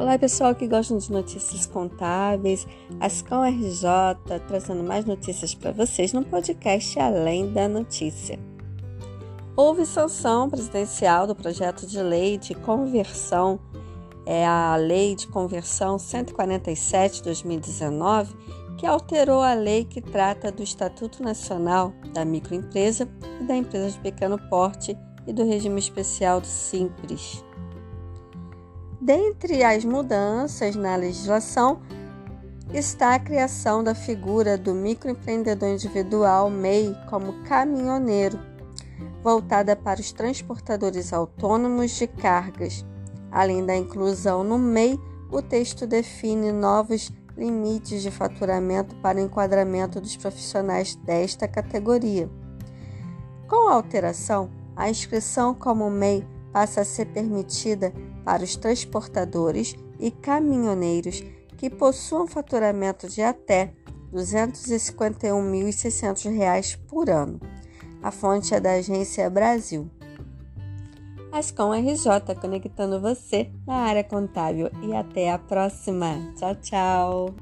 Olá pessoal que gostam de notícias contábeis, Ascom RJ trazendo mais notícias para vocês no podcast Além da Notícia. Houve sanção presidencial do projeto de lei de conversão, é a Lei de Conversão 147/2019, que alterou a lei que trata do Estatuto Nacional da Microempresa e da Empresa de Pequeno Porte e do regime especial do Simples. Dentre as mudanças na legislação está a criação da figura do microempreendedor individual MEI como caminhoneiro, voltada para os transportadores autônomos de cargas. Além da inclusão no MEI, o texto define novos limites de faturamento para o enquadramento dos profissionais desta categoria. Com a alteração, a inscrição como MEI passa a ser permitida para os transportadores e caminhoneiros que possuam faturamento de até R$ 251.600 por ano. A fonte é da Agência Brasil. Ascom RJ conectando você na área contábil e até a próxima. Tchau, tchau.